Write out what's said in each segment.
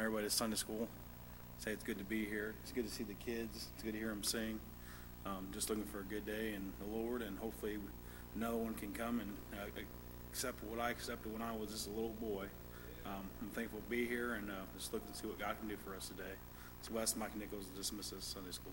welcome everybody Sunday school. Say it's good to be here. It's good to see the kids. It's good to hear them sing. Um, just looking for a good day and the Lord, and hopefully another one can come and uh, accept what I accepted when I was just a little boy. Um, I'm thankful to be here and uh, just looking to see what God can do for us today. So Wes, Mike Nichols dismisses Sunday school.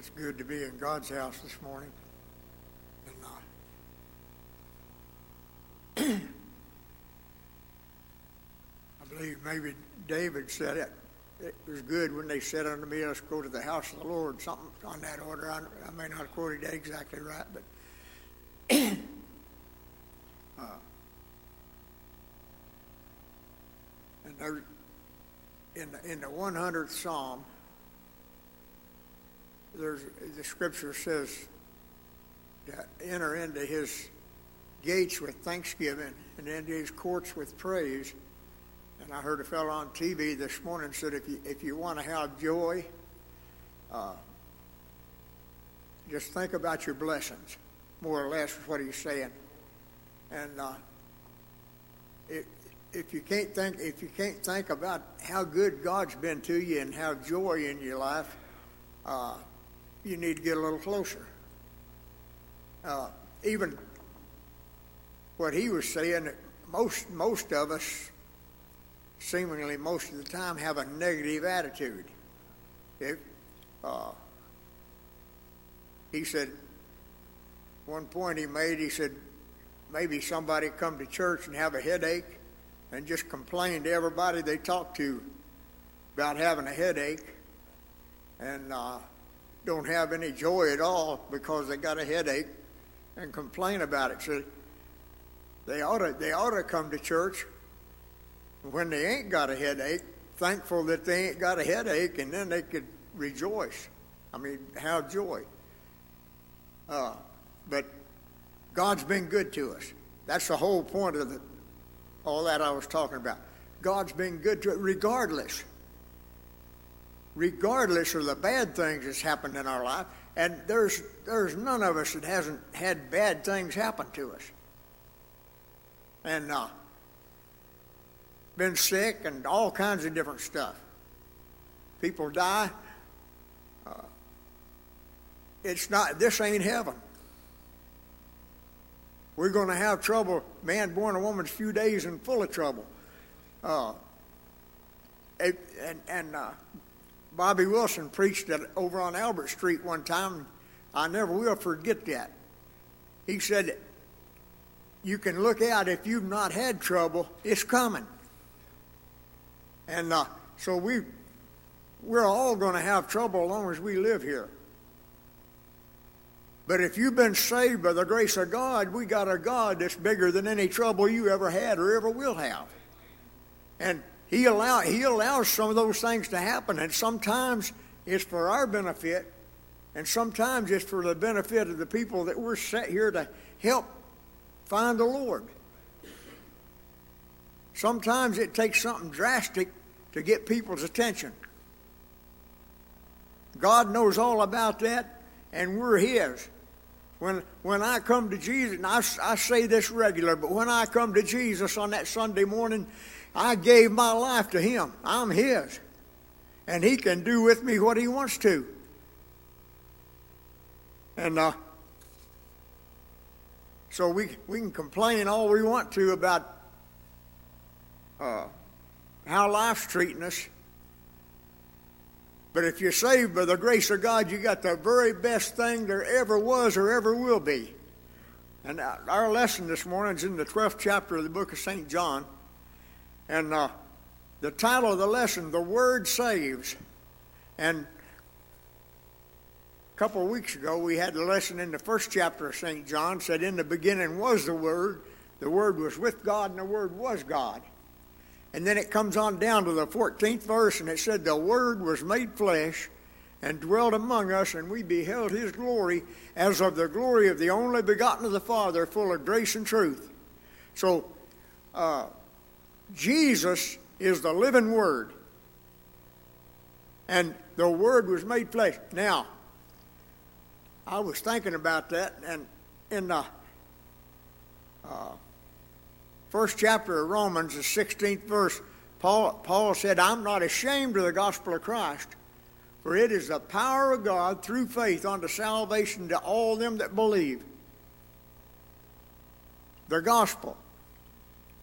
it's good to be in God's house this morning and not. Uh, I believe maybe David said it. It was good when they said unto me, Let's go to the house of the Lord, something on that order. I, I may not have quoted that exactly right, but. uh, and there, in, the, in the 100th Psalm, there's, the scripture says to enter into his gates with thanksgiving and into his courts with praise. And I heard a fellow on TV this morning said, if you, if you want to have joy, uh, just think about your blessings, more or less is what he's saying. And uh, if you can't think if you can't think about how good God's been to you and how joy in your life, uh, you need to get a little closer. Uh, even what he was saying, most most of us, seemingly most of the time, have a negative attitude. If, uh, he said, one point he made, he said, maybe somebody come to church and have a headache and just complain to everybody they talk to about having a headache and uh, don't have any joy at all because they got a headache and complain about it. So they ought to, they ought to come to church when they ain't got a headache, thankful that they ain't got a headache, and then they could rejoice. I mean, have joy. Uh, but God's been good to us. That's the whole point of the, all that I was talking about. God's been good to it regardless. Regardless of the bad things that's happened in our life. And there's, there's none of us that hasn't had bad things happen to us. And uh, been sick and all kinds of different stuff. People die. Uh, it's not, this ain't heaven. We're going to have trouble. Man born a woman's few days and full of trouble. Uh, and and uh, Bobby Wilson preached it over on Albert Street one time. I never will forget that. He said, You can look out if you've not had trouble, it's coming. And uh, so we, we're all going to have trouble as long as we live here. But if you've been saved by the grace of God, we got a God that's bigger than any trouble you ever had or ever will have. And he, allow, he allows some of those things to happen, and sometimes it's for our benefit, and sometimes it's for the benefit of the people that we're set here to help find the Lord. Sometimes it takes something drastic to get people's attention. God knows all about that, and we're His. When, when I come to Jesus, and I, I say this regular, but when I come to Jesus on that Sunday morning, I gave my life to Him. I'm His. And He can do with me what He wants to. And uh, so we, we can complain all we want to about uh, how life's treating us. But if you're saved by the grace of God, you got the very best thing there ever was or ever will be. And our lesson this morning is in the 12th chapter of the book of St. John. And uh, the title of the lesson, The Word Saves. And a couple of weeks ago, we had a lesson in the first chapter of St. John, said, In the beginning was the Word, the Word was with God, and the Word was God. And then it comes on down to the 14th verse, and it said, The Word was made flesh and dwelt among us, and we beheld his glory as of the glory of the only begotten of the Father, full of grace and truth. So, uh, Jesus is the living Word. And the Word was made flesh. Now, I was thinking about that, and in the uh, first chapter of Romans, the 16th verse, Paul, Paul said, I'm not ashamed of the gospel of Christ, for it is the power of God through faith unto salvation to all them that believe. The gospel.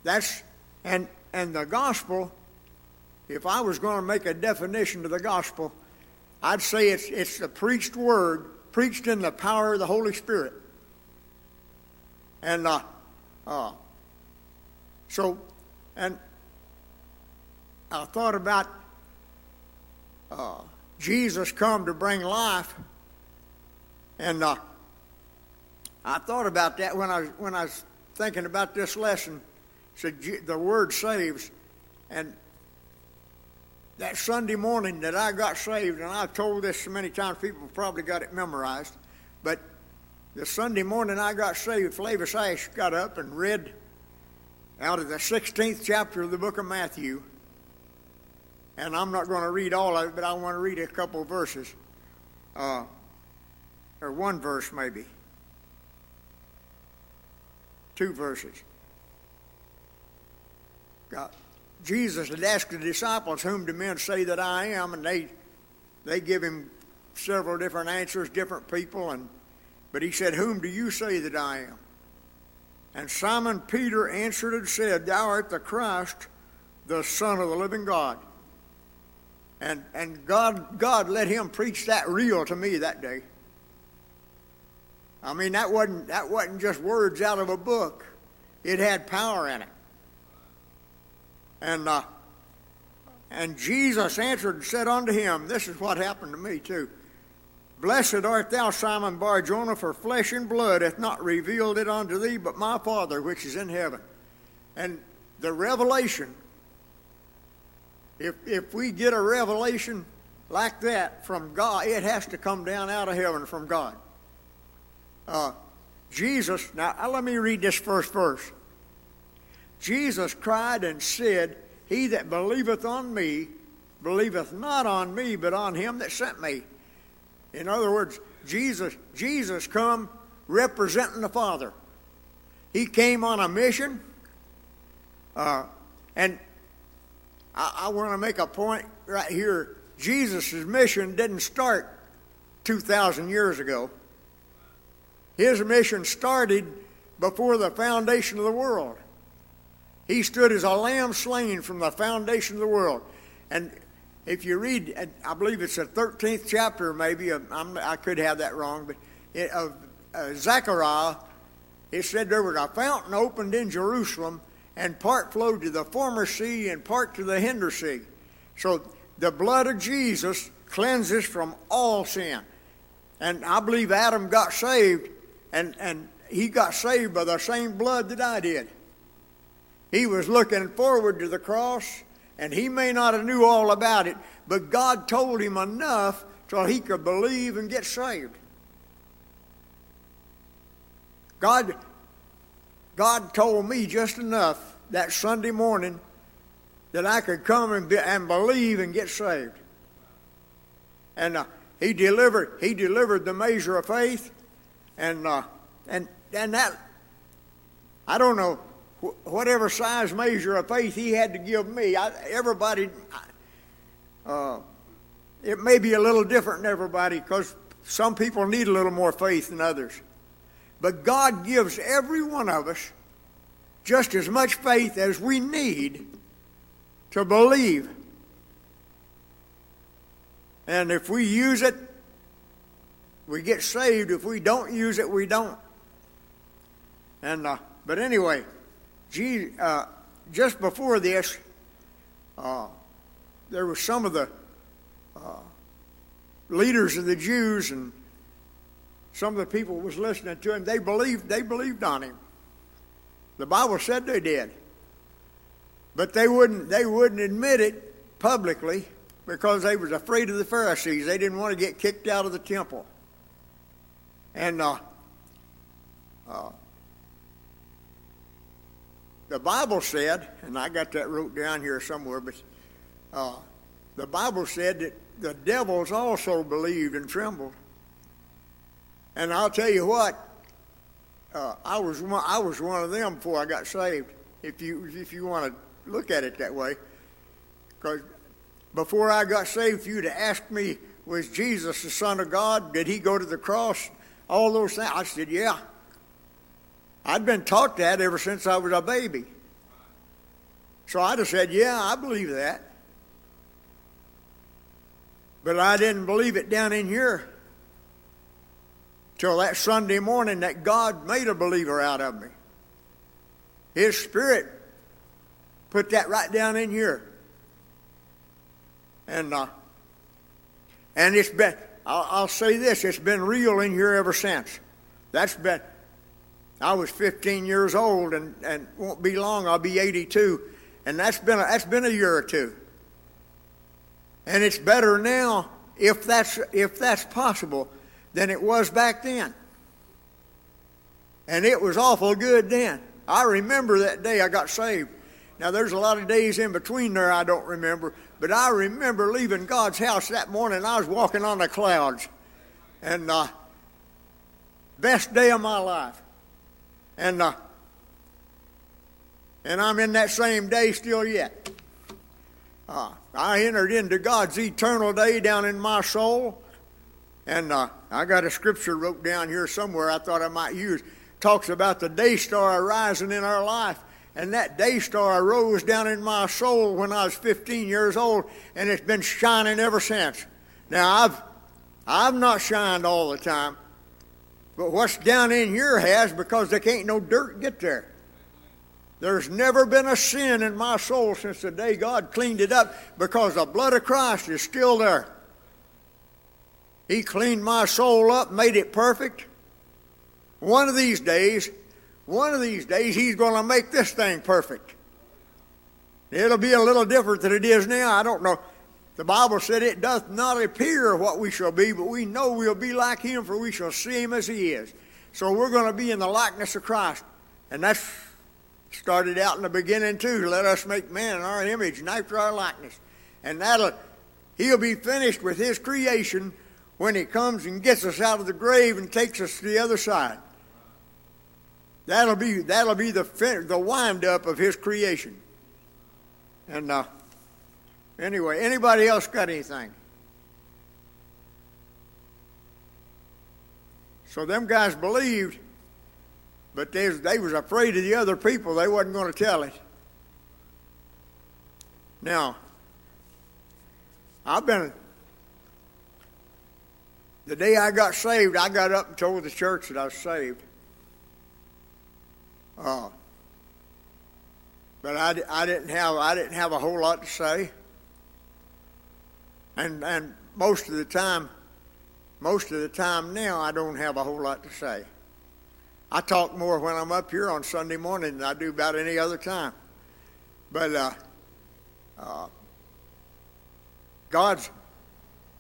That's and and the gospel, if I was going to make a definition of the gospel, I'd say it's it's the preached word, preached in the power of the Holy Spirit. And uh, uh, so, and I thought about uh, Jesus come to bring life, and uh, I thought about that when I when I was thinking about this lesson. The word saves, and that Sunday morning that I got saved, and I've told this so many times, people probably got it memorized, but the Sunday morning I got saved, Flavis Ash got up and read out of the 16th chapter of the book of Matthew. And I'm not going to read all of it, but I want to read a couple verses. Uh, or one verse, maybe. Two verses. Jesus had asked the disciples, Whom do men say that I am? And they, they give him several different answers, different people. And, but he said, Whom do you say that I am? And Simon Peter answered and said, Thou art the Christ, the Son of the living God. And, and God, God let him preach that real to me that day. I mean, that wasn't, that wasn't just words out of a book. It had power in it. And, uh, and Jesus answered and said unto him, This is what happened to me too. Blessed art thou, Simon Barjona, for flesh and blood hath not revealed it unto thee, but my Father which is in heaven. And the revelation, if, if we get a revelation like that from God, it has to come down out of heaven from God. Uh, Jesus, now uh, let me read this first verse. Jesus cried and said, He that believeth on me believeth not on me, but on him that sent me. In other words, Jesus, Jesus come representing the Father. He came on a mission, uh, and I, I want to make a point right here. Jesus' mission didn't start 2,000 years ago. His mission started before the foundation of the world. He stood as a lamb slain from the foundation of the world. And if you read, I believe it's the 13th chapter, maybe, i could have that wrong, but it, of uh, Zechariah, it said there was a fountain opened in Jerusalem, and part flowed to the former sea and part to the hinder sea. So the blood of Jesus cleanses from all sin. And I believe Adam got saved, and, and he got saved by the same blood that I did. He was looking forward to the cross, and he may not have knew all about it, but God told him enough so he could believe and get saved. God, God told me just enough that Sunday morning that I could come and, be, and believe and get saved. And uh, he delivered he delivered the measure of faith, and uh, and and that I don't know whatever size measure of faith he had to give me. I, everybody, uh, it may be a little different in everybody because some people need a little more faith than others. But God gives every one of us just as much faith as we need to believe. And if we use it, we get saved. If we don't use it, we don't. And uh, but anyway, gee, uh, just before this, uh, there were some of the uh, leaders of the Jews and some of the people was listening to him. They believed. They believed on him. The Bible said they did, but they wouldn't. They wouldn't admit it publicly because they was afraid of the Pharisees. They didn't want to get kicked out of the temple. And uh, uh, the Bible said, and I got that wrote down here somewhere, but uh, the Bible said that the devils also believed and trembled. And I'll tell you what, uh, I was one, I was one of them before I got saved. If you if you want to look at it that way, because before I got saved, if you'd ask me, was Jesus the Son of God? Did he go to the cross? All those things, I said, yeah. I'd been taught that ever since I was a baby. So I'd have said, Yeah, I believe that. But I didn't believe it down in here till that Sunday morning that God made a believer out of me. His Spirit put that right down in here. And uh, and it's been I'll, I'll say this, it's been real in here ever since. That's been I was 15 years old, and, and won't be long, I'll be 82. And that's been, a, that's been a year or two. And it's better now, if that's, if that's possible, than it was back then. And it was awful good then. I remember that day I got saved. Now, there's a lot of days in between there I don't remember, but I remember leaving God's house that morning. I was walking on the clouds. And uh, best day of my life. And uh, and I'm in that same day still yet. Uh, I entered into God's eternal day down in my soul. And uh, I got a scripture wrote down here somewhere I thought I might use. Talks about the day star arising in our life. And that day star arose down in my soul when I was 15 years old, and it's been shining ever since. Now, I've, I've not shined all the time, but what's down in here has because there can't no dirt get there. There's never been a sin in my soul since the day God cleaned it up because the blood of Christ is still there. He cleaned my soul up, made it perfect. One of these days, one of these days, He's going to make this thing perfect. It'll be a little different than it is now. I don't know. The Bible said it doth not appear what we shall be, but we know we'll be like Him, for we shall see Him as He is. So we're going to be in the likeness of Christ. And that's started out in the beginning too. Let us make man in our image and after our likeness. And that'll he'll be finished with his creation when he comes and gets us out of the grave and takes us to the other side. That'll be that'll be the the wind up of his creation. And uh, anyway, anybody else got anything? So them guys believed but they, they was afraid of the other people. They wasn't going to tell it. Now, I've been, the day I got saved, I got up and told the church that I was saved. Uh, but I, I didn't have I didn't have a whole lot to say. And and most of the time, most of the time now, I don't have a whole lot to say. I talk more when I'm up here on Sunday morning than I do about any other time. But uh, uh, God's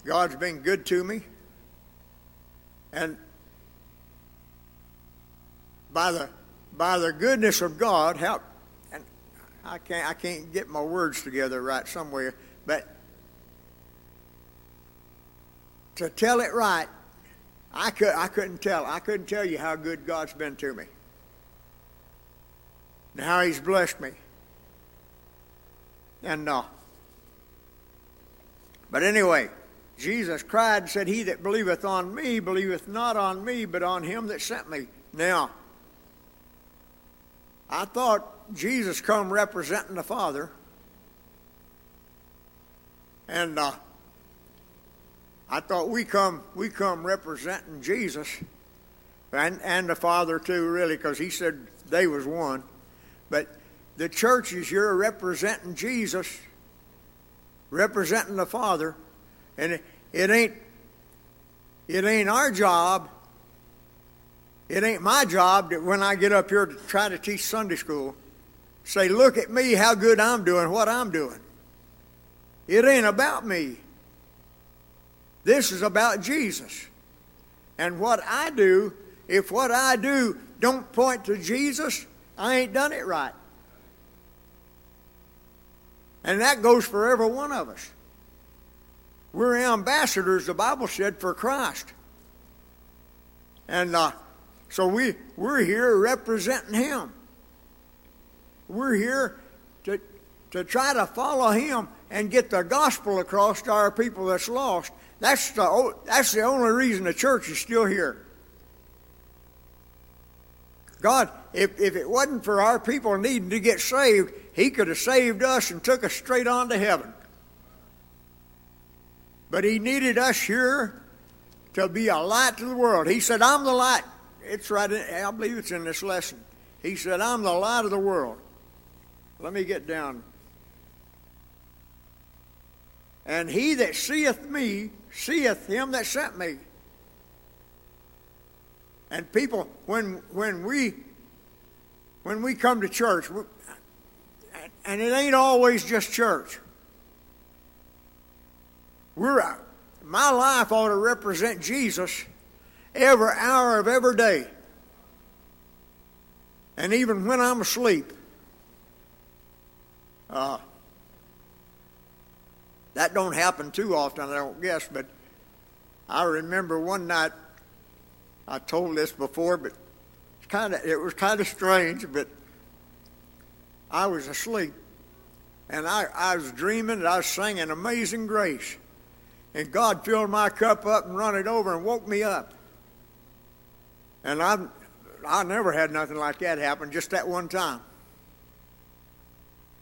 God's been good to me, and by the by the goodness of God, help. and I can't I can't get my words together right somewhere, but to tell it right, I, could, I couldn't tell. I couldn't tell you how good God's been to me and how He's blessed me. And, uh, but anyway, Jesus cried and said, He that believeth on me believeth not on me, but on him that sent me. Now, I thought Jesus come representing the Father. And uh, I thought we come we come representing Jesus and and the Father too, really, because He said they was one. But the church is here representing Jesus, representing the Father, and it, it ain't it ain't our job. It ain't my job that when I get up here to try to teach Sunday school, say, look at me, how good I'm doing, what I'm doing. It ain't about me. This is about Jesus. And what I do, if what I do don't point to Jesus, I ain't done it right. And that goes for every one of us. We're ambassadors, the Bible said, for Christ. And uh, so we, we're here representing Him. We're here to, to try to follow Him and get the gospel across to our people that's lost. That's the, that's the only reason the church is still here. God, if, if it wasn't for our people needing to get saved, He could have saved us and took us straight on to heaven. But He needed us here to be a light to the world. He said, I'm the light. It's right, in, I believe it's in this lesson. He said, I'm the light of the world. Let me get down. And he that seeth me seeth him that sent me. And people, when when we when we come to church, and it ain't always just church. We're out. my life ought to represent Jesus every hour of every day. and even when I'm asleep. Uh, that don't happen too often, I don't guess, but I remember one night, I told this before, but it's kind of, it was kind of strange, but I was asleep, and I, I was dreaming, and I was singing Amazing Grace, and God filled my cup up and run it over and woke me up. And I, I never had nothing like that happen, just that one time.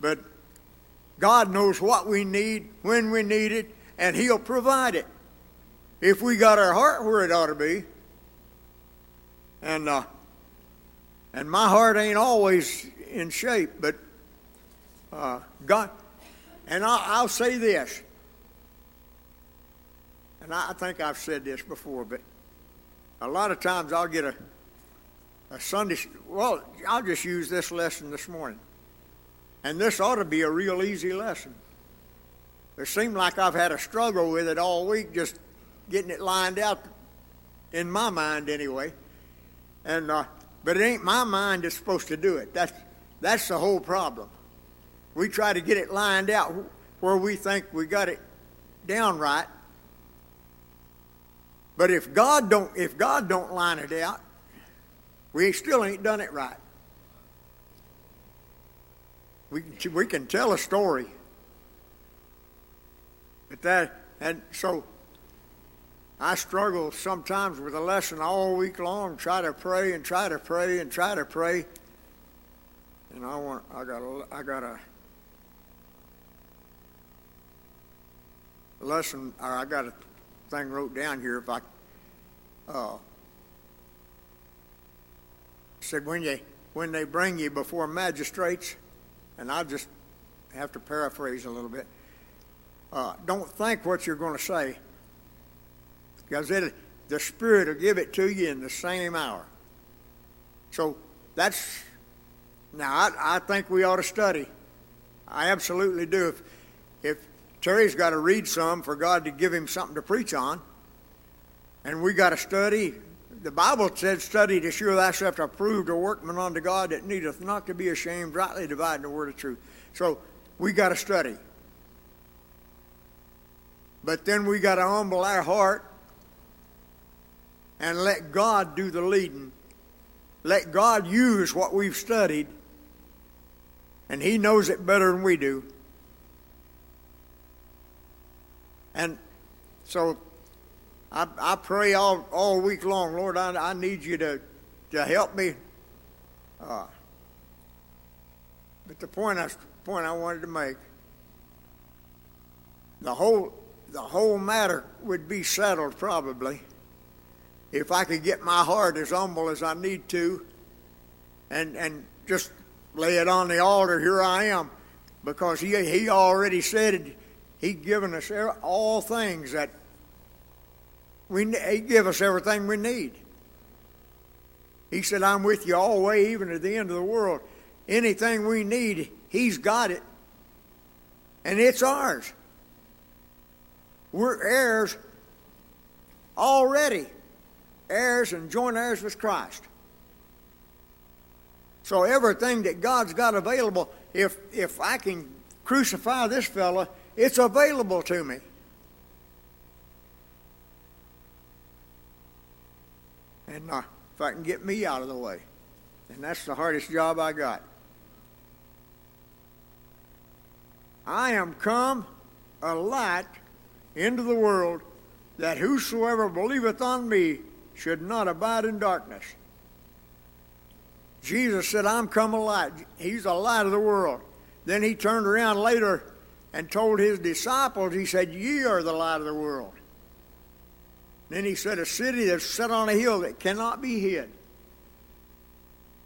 But God knows what we need, when we need it, and He'll provide it. If we got our heart where it ought to be. And uh, and my heart ain't always in shape, but uh, God. And I'll, I'll say this, and I think I've said this before, but a lot of times I'll get a a Sunday. Well, I'll just use this lesson this morning. And this ought to be a real easy lesson. It seemed like I've had a struggle with it all week, just getting it lined out in my mind anyway. And uh, but it ain't my mind that's supposed to do it. That's that's the whole problem. We try to get it lined out where we think we got it down right. But if God don't if God don't line it out, we still ain't done it right. We can, we can tell a story. But that, and so I struggle sometimes with a lesson all week long, try to pray and try to pray and try to pray. And I want, I got a, I got a lesson, or I got a thing wrote down here. If I uh, said when you when they bring you before magistrates, and I'll just have to paraphrase a little bit. Uh, don't think what you're going to say, because it, the Spirit will give it to you in the same hour. So that's now. I, I think we ought to study. I absolutely do. If, if Terry's got to read some for God to give him something to preach on, and we got to study. The Bible said, "Study to show thyself approved, a workman unto God that needeth not to be ashamed, rightly dividing the word of truth." So we got to study. But then we got to humble our heart and let God do the leading. Let God use what we've studied, and He knows it better than we do. And so I, I pray all, all week long, Lord, I, I need you to, to help me. Uh, but the point I, point I wanted to make, the whole, the whole matter would be settled probably if I could get my heart as humble as I need to and, and just lay it on the altar. Here I am. Because he, he already said he'd given us all things that we, he give us everything we need. He said, I'm with you all the way, even to the end of the world. Anything we need, He's got it. And it's ours. We're heirs already. Heirs and joint heirs with Christ. So everything that God's got available, if if I can crucify this fella, it's available to me. And uh, if I can get me out of the way. And that's the hardest job I got. I am come a light into the world that whosoever believeth on me should not abide in darkness. Jesus said, I'm come a light. He's a light of the world. Then he turned around later and told his disciples, he said, Ye are the light of the world. Then he said, a city that's set on a hill that cannot be hid.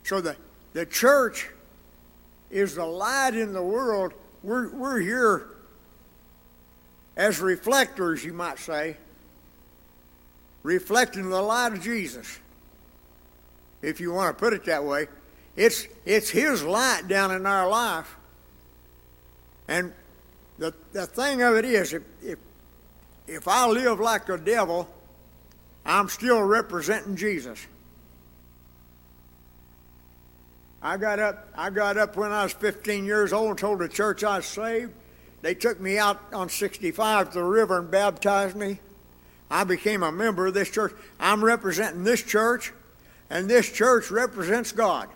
So the, the church is the light in the world. We're, we're here as reflectors, you might say, reflecting the light of Jesus, if you want to put it that way. It's, it's His light down in our life. And the, the thing of it is, if, if, if I live like a devil, I'm still representing Jesus. I got up. I got up when I was 15 years old and told the church I was saved. They took me out on 65 to the river and baptized me. I became a member of this church. I'm representing this church, and this church represents God.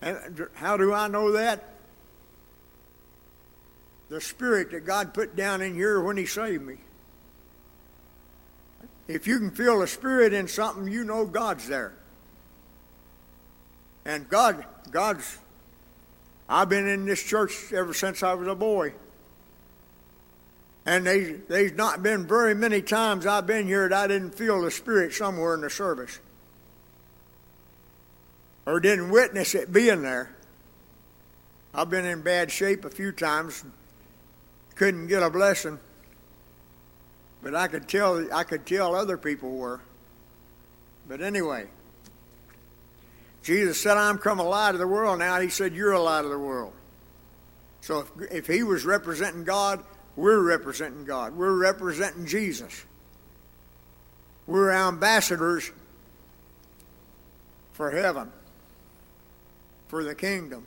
And how do I know that? The spirit that God put down in here when He saved me. If you can feel a spirit in something, you know God's there. And God, God's, I've been in this church ever since I was a boy. And they, there's not been very many times I've been here that I didn't feel the Spirit somewhere in the service. Or didn't witness it being there. I've been in bad shape a few times, couldn't get a blessing. But I could tell I could tell other people were. But anyway. Jesus said, I'm come a light of the world. Now he said, You're a light of the world. So if, if he was representing God, we're representing God. We're representing Jesus. We're ambassadors for heaven, for the kingdom.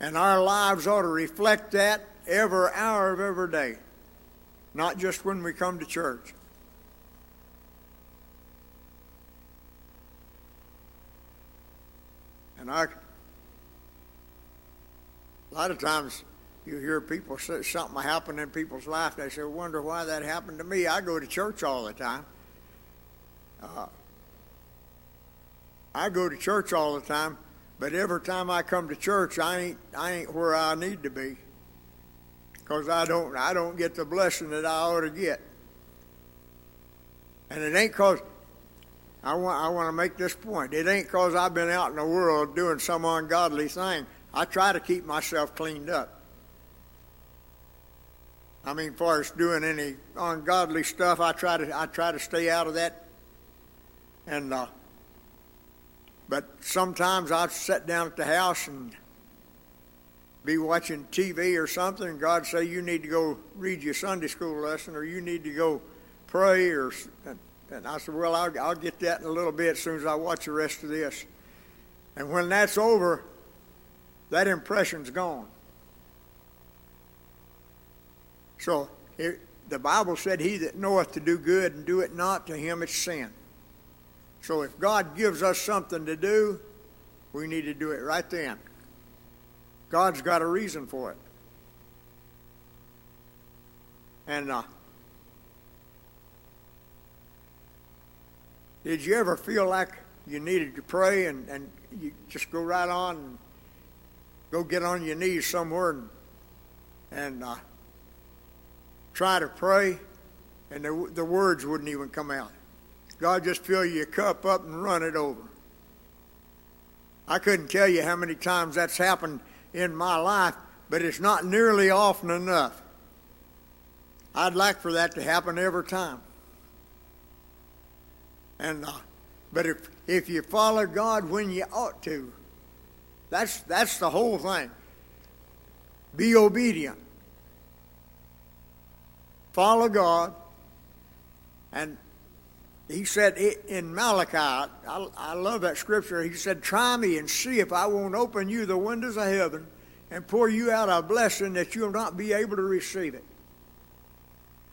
And our lives ought to reflect that every hour of every day, not just when we come to church. And I, a lot of times you hear people say something happened in people's life. They say, "Wonder why that happened to me." I go to church all the time. Uh, I go to church all the time, but every time I come to church, I ain't I ain't where I need to be because I don't I don't get the blessing that I ought to get. And it ain't cause I want I want to make this point. It ain't cause I've been out in the world doing some ungodly thing. I try to keep myself cleaned up. I mean, far as doing any ungodly stuff, I try to I try to stay out of that. And uh, but sometimes I'd sit down at the house and be watching TV or something, and God say, "You need to go read your Sunday school lesson, or you need to go pray," or and I said, "Well, I'll, I'll get that in a little bit as soon as I watch the rest of this." And when that's over, that impression's gone. So it, the Bible said, He that knoweth to do good and do it not, to him it's sin. So if God gives us something to do, we need to do it right then. God's got a reason for it. And uh, did you ever feel like you needed to pray and, and you just go right on and go get on your knees somewhere and, and uh, try to pray, and the, the words wouldn't even come out. God just fill your cup up and run it over. I couldn't tell you how many times that's happened in my life, but it's not nearly often enough. I'd like for that to happen every time. And uh, but if if you follow God when you ought to, that's that's the whole thing. Be obedient follow God. And he said in Malachi, I, I, love that scripture. He said, Try me and see if I won't open you the windows of heaven and pour you out a blessing that you'll not be able to receive it.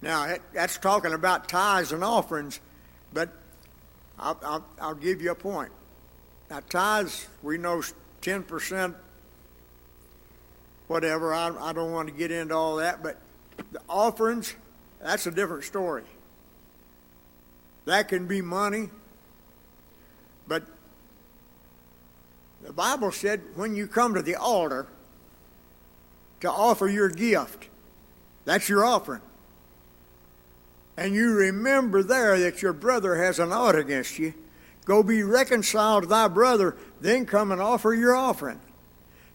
Now, that's talking about tithes and offerings, but I'll, I'll, I'll give you a point. Now, tithes, we know 10%, whatever. I, I don't want to get into all that, but the offerings, that's a different story. That can be money, but the Bible said when you come to the altar to offer your gift, that's your offering. And you remember there that your brother has an ought against you, go be reconciled to thy brother, then come and offer your offering.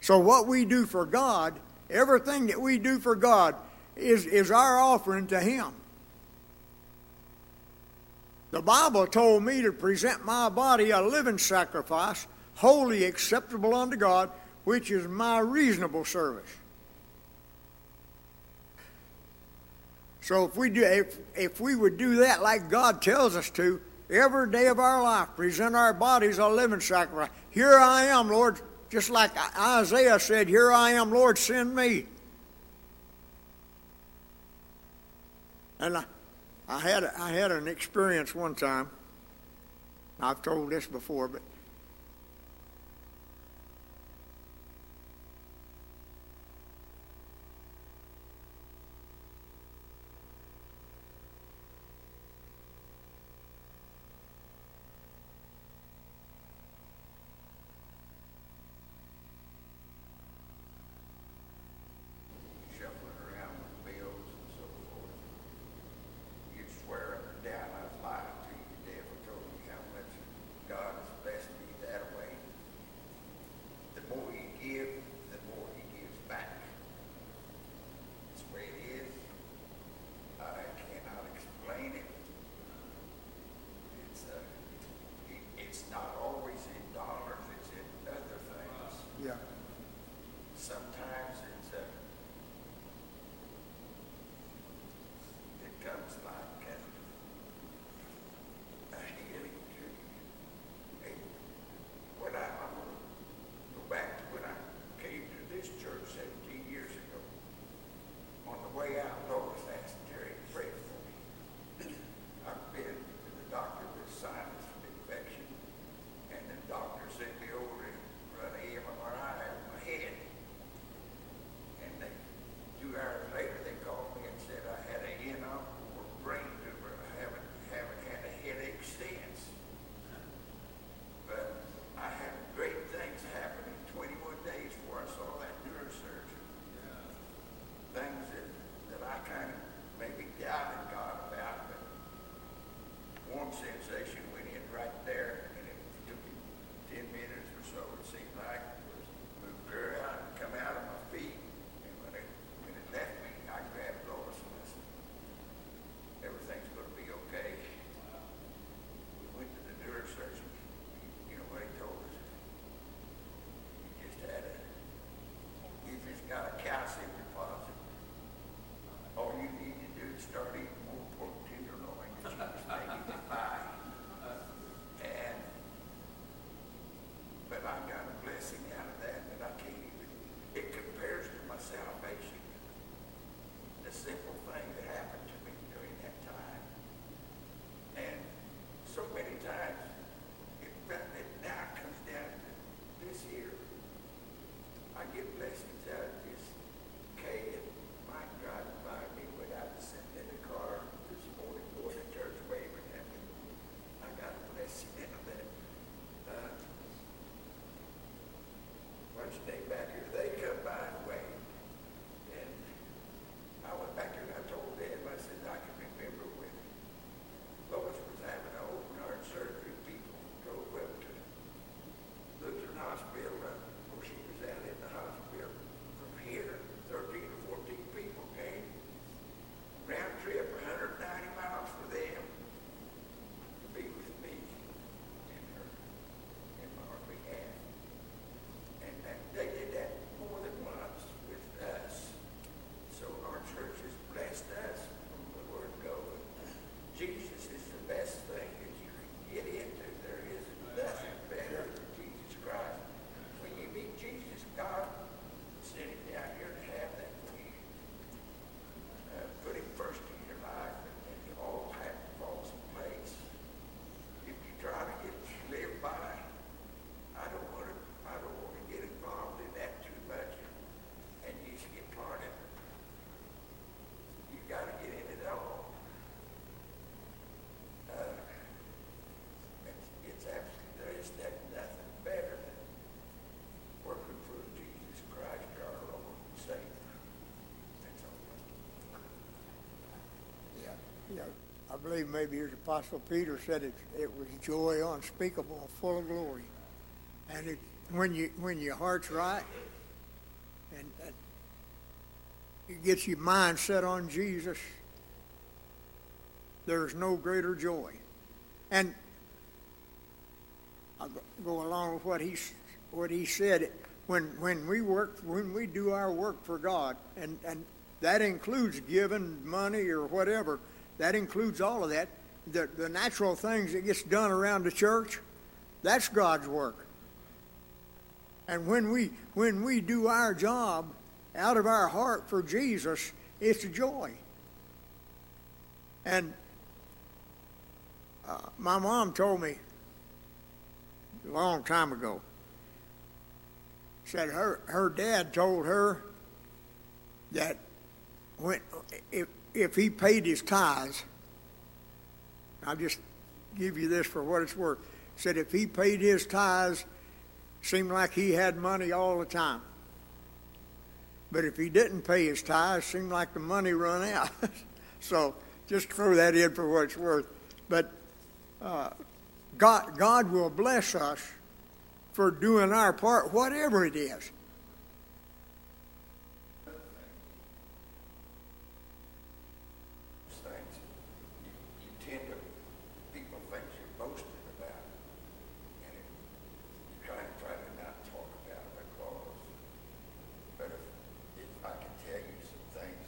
So, what we do for God, everything that we do for God, is, is our offering to Him. The Bible told me to present my body a living sacrifice, wholly acceptable unto God, which is my reasonable service. So if we do, if, if we would do that like God tells us to, every day of our life, present our bodies a living sacrifice. Here I am, Lord, just like Isaiah said, Here I am, Lord, send me. And I, I had, I had an experience one time. I've told this before, but you know, I believe maybe his Apostle Peter said it, it was joy unspeakable, full of glory. And it, when, you, when your heart's right, and uh, it gets your mind set on Jesus, there's no greater joy. And I'll go along with what he, what he said. When, when we work, when we do our work for God, and, and that includes giving money or whatever, that includes all of that. The, the natural things that gets done around the church, that's God's work. And when we when we do our job out of our heart for Jesus, it's a joy. And uh, my mom told me a long time ago. Said her her dad told her that when if if he paid his tithes, I'll just give you this for what it's worth. Said if he paid his tithes, seemed like he had money all the time. But if he didn't pay his tithes, seemed like the money run out. so just throw that in for what it's worth. But uh, God, God will bless us for doing our part, whatever it is. things, you, you tend to, people think you're boasting about it. And it, you try and try to not talk about it because, but if, if I can tell you some things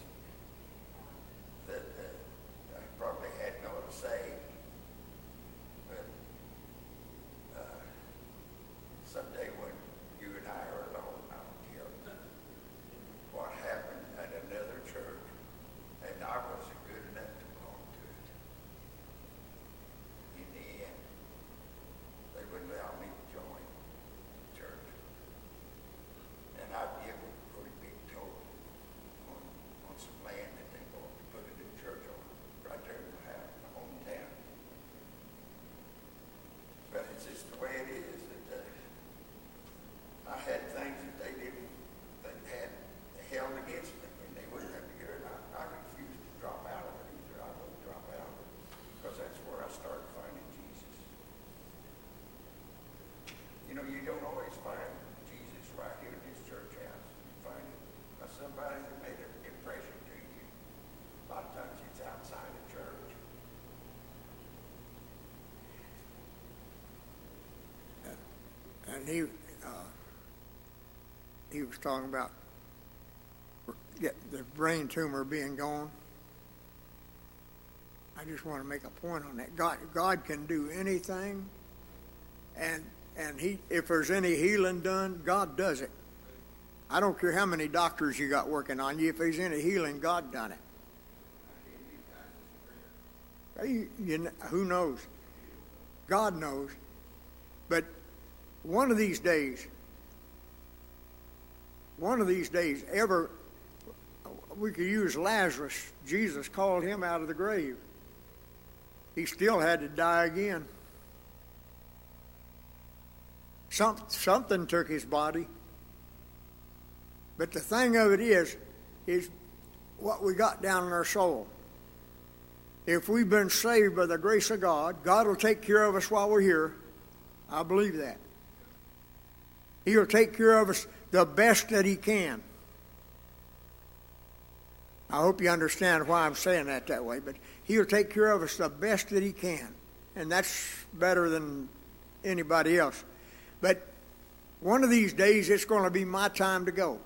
that, uh, I probably had no to say, but, uh, someday when you and I are alone, I'll tell you what happened at another church, and I wasn't good enough to belong to it. In the end, they wouldn't allow me to join the church. And I give a pretty big toll on, on some land that they want to put a new church on, right there in my house, my hometown. But it's just the way it is, that, uh, I had things that they didn't, they had held against me, and they wouldn't let me hear it. I, I refused to drop out of it either. I wouldn't drop out of it, because that's where I started finding Jesus. You know, you don't always find Jesus right here in this church house. You find it by somebody that made an impression to you. A lot of times it's outside the church. And he, uh, he was talking about the brain tumor being gone. I just want to make a point on that. God, God can do anything, and and he, if there's any healing done, God does it. I don't care how many doctors you got working on you. If there's any healing, God done it. You, you, who knows? God knows. But one of these days, one of these days, ever, we could use Lazarus. Jesus called him out of the grave. He still had to die again. Some, something took his body. But the thing of it is, is what we got down in our soul. If we've been saved by the grace of God, God will take care of us while we're here. I believe that. He'll take care of us the best that He can. I hope you understand why I'm saying that that way, but He'll take care of us the best that He can. And that's better than anybody else. But one of these days, it's going to be my time to go.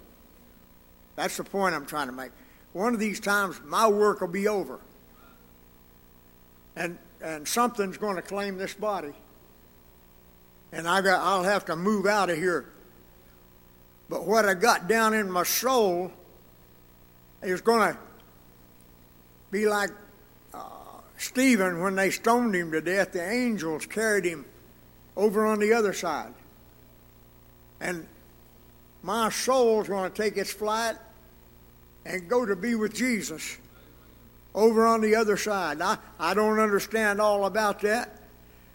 That's the point I'm trying to make. One of these times, my work will be over. And, and something's going to claim this body. And I got, I'll have to move out of here. But what I got down in my soul is going to be like uh, Stephen when they stoned him to death. The angels carried him over on the other side. And my soul's going to take its flight and go to be with Jesus over on the other side. I, I don't understand all about that,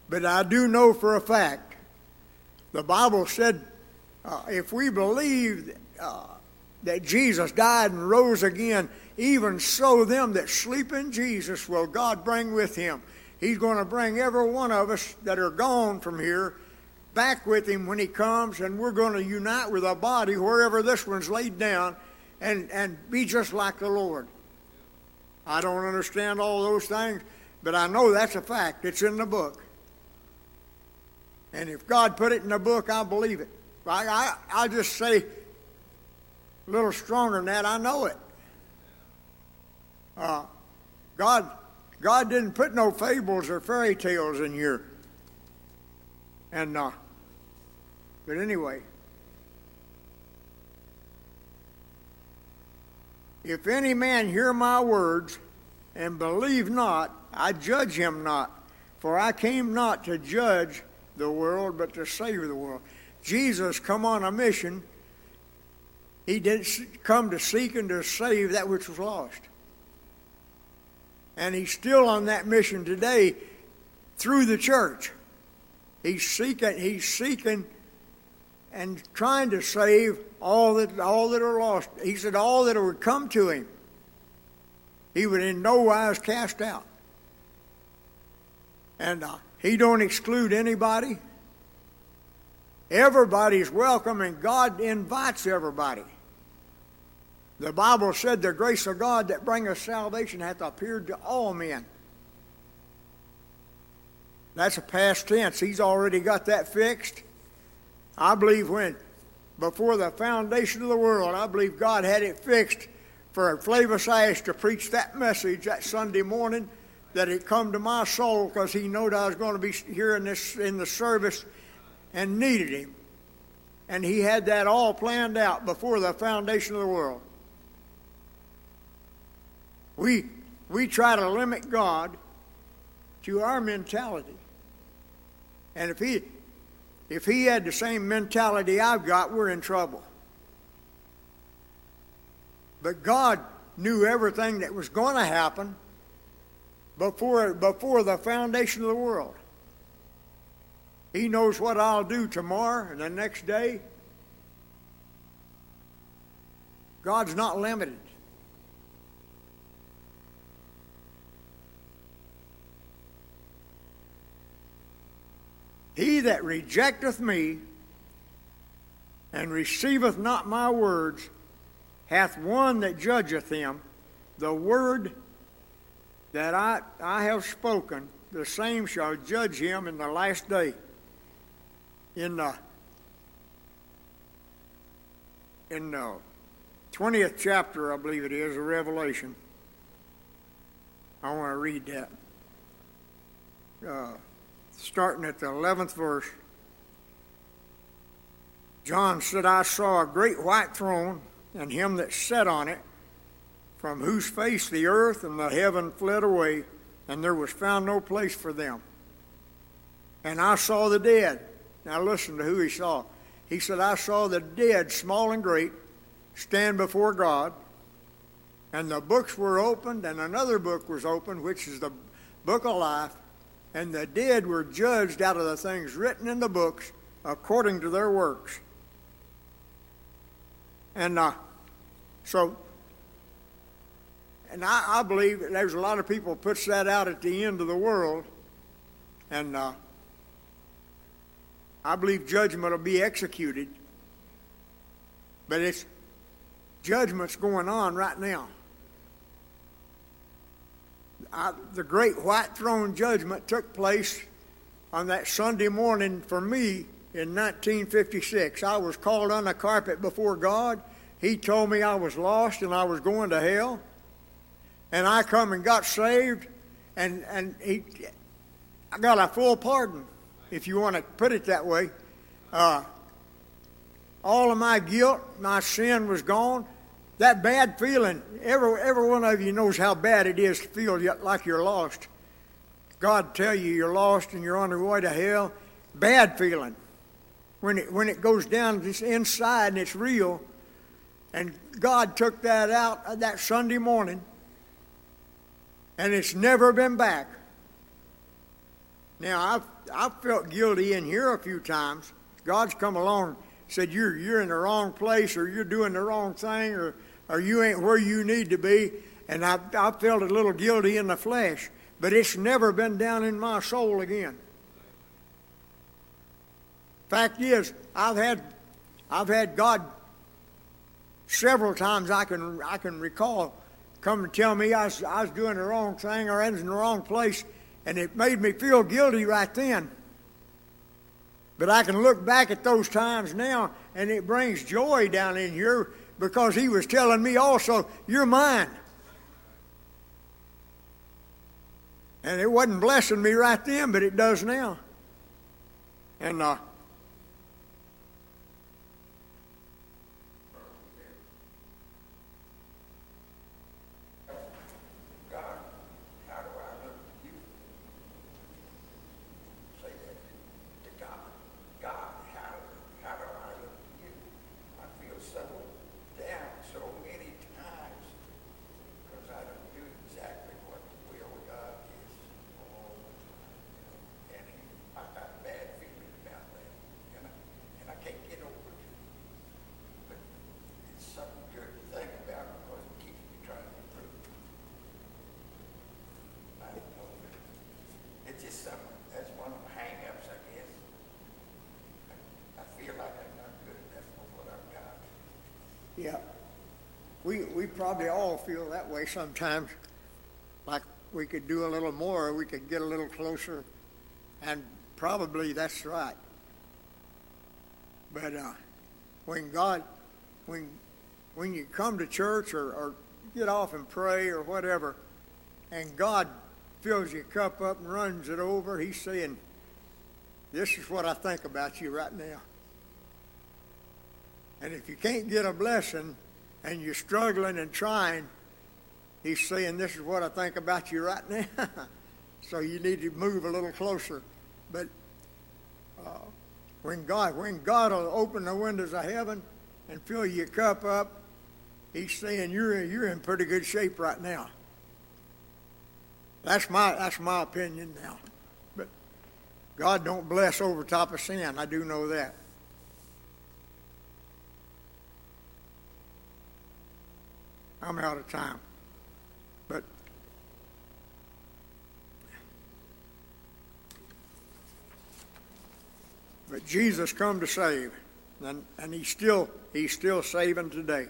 but I do know for a fact. The Bible said uh, if we believe uh, that Jesus died and rose again, even so them that sleep in Jesus will God bring with him. He's going to bring every one of us that are gone from here back with him when he comes, and we're going to unite with a body wherever this one's laid down and, and be just like the Lord. I don't understand all those things, but I know that's a fact. It's in the book. And if God put it in the book, I believe it. I, I, I'll just say a little stronger than that, I know it. Uh, God, God didn't put no fables or fairy tales in here. And, uh, but anyway, if any man hear my words and believe not, I judge him not. For I came not to judge the world, but to save the world. Jesus come on a mission. He didn't come to seek and to save that which was lost. And he's still on that mission today through the church. He's seeking, he's seeking and trying to save all that all that are lost. He said all that would come to him, he would in no wise cast out. And uh, he don't exclude anybody. Everybody's welcome, and God invites everybody. The Bible said the grace of God that bringeth salvation hath appeared to all men. That's a past tense. He's already got that fixed. I believe when, before the foundation of the world, I believe God had it fixed for Flavus Ash to preach that message that Sunday morning that it come to my soul because he knowed I was going to be here in this in the service and needed him. And he had that all planned out before the foundation of the world. We we try to limit God to our mentality. And if he if he had the same mentality I've got, we're in trouble. But God knew everything that was going to happen before, before the foundation of the world. He knows what I'll do tomorrow and the next day. God's not limited. He that rejecteth me and receiveth not my words hath one that judgeth him. The word that I, I have spoken, the same shall judge him in the last day. In the in the twentieth chapter, I believe it is, of Revelation. I want to read that. Uh, starting at the 11th verse. John said, I saw a great white throne, and him that sat on it, from whose face the earth and the heaven fled away, and there was found no place for them. And I saw the dead. Now listen to who he saw. He said, I saw the dead, small and great, stand before God, and the books were opened, and another book was opened, which is the book of life and the dead were judged out of the things written in the books according to their works. And uh, so, and I, I, believe there's a lot of people puts that out at the end of the world, and uh, I believe judgment will be executed, but it's judgment's going on right now. I, the great white throne judgment took place on that Sunday morning for me in 1956. I was called on the carpet before God. He told me I was lost and I was going to hell. And I come and got saved, and, and he, I got a full pardon, if you want to put it that way. Uh, all of my guilt, my sin was gone that bad feeling, every, every one of you knows how bad it is to feel like you're lost. God tell you you're lost and you're on your way to hell. Bad feeling. When it, when it goes down this inside and it's real. And God took that out that Sunday morning. And it's never been back. Now, I've, I've felt guilty in here a few times. God's come along said, you're, you're in the wrong place or you're doing the wrong thing or or you ain't where you need to be. And I, I felt a little guilty in the flesh, but it's never been down in my soul again. Fact is, I've had, I've had God several times I can, I can recall come and tell me I was, I was doing the wrong thing or I was in the wrong place, and it made me feel guilty right then. But I can look back at those times now, and it brings joy down in here because he was telling me also, You're mine. And it wasn't blessing me right then, but it does now. And uh, God, how do I look to you? Say that to God. God, how, how do I look to you? I feel so down so many times because I don't do exactly what the will of God is all the time. And I got bad feelings about that. And I, and I can't get over it. But it's something good to think about because it keeps me trying to improve. I don't know. It's just some, that's one of the hang-ups, I guess. I, I feel like I'm not good enough for what I've got. yeah, we, we probably all feel that way sometimes. Like we could do a little more, we could get a little closer. And probably that's right. But uh, when God, when, when you come to church or, or get off and pray or whatever, and God fills your cup up and runs it over, He's saying, This is what I think about you right now. And if you can't get a blessing and you're struggling and trying, He's saying, This is what I think about you right now. so you need to move a little closer. But uh, when God, when God will open the windows of heaven and fill your cup up, He's saying you're you're in pretty good shape right now. That's my that's my opinion now. But God don't bless over top of sin. I do know that. I'm out of time. But but Jesus come to save, and, and he's still he's still saving today.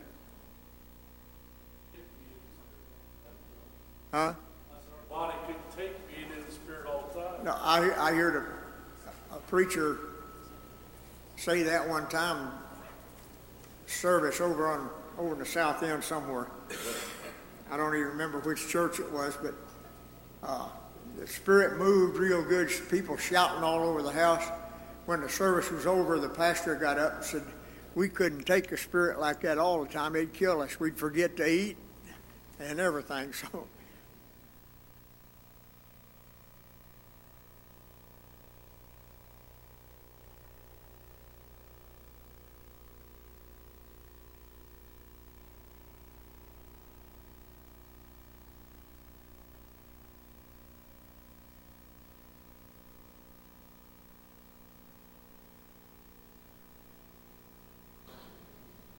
Huh? No, I, I heard a, a preacher say that one time, service over on, over in the south end somewhere. I don't even remember which church it was, but, uh, the spirit moved real good, people shouting all over the house. When the service was over, the pastor got up and said, we couldn't take a spirit like that all the time. It'd kill us. We'd forget to eat and everything. So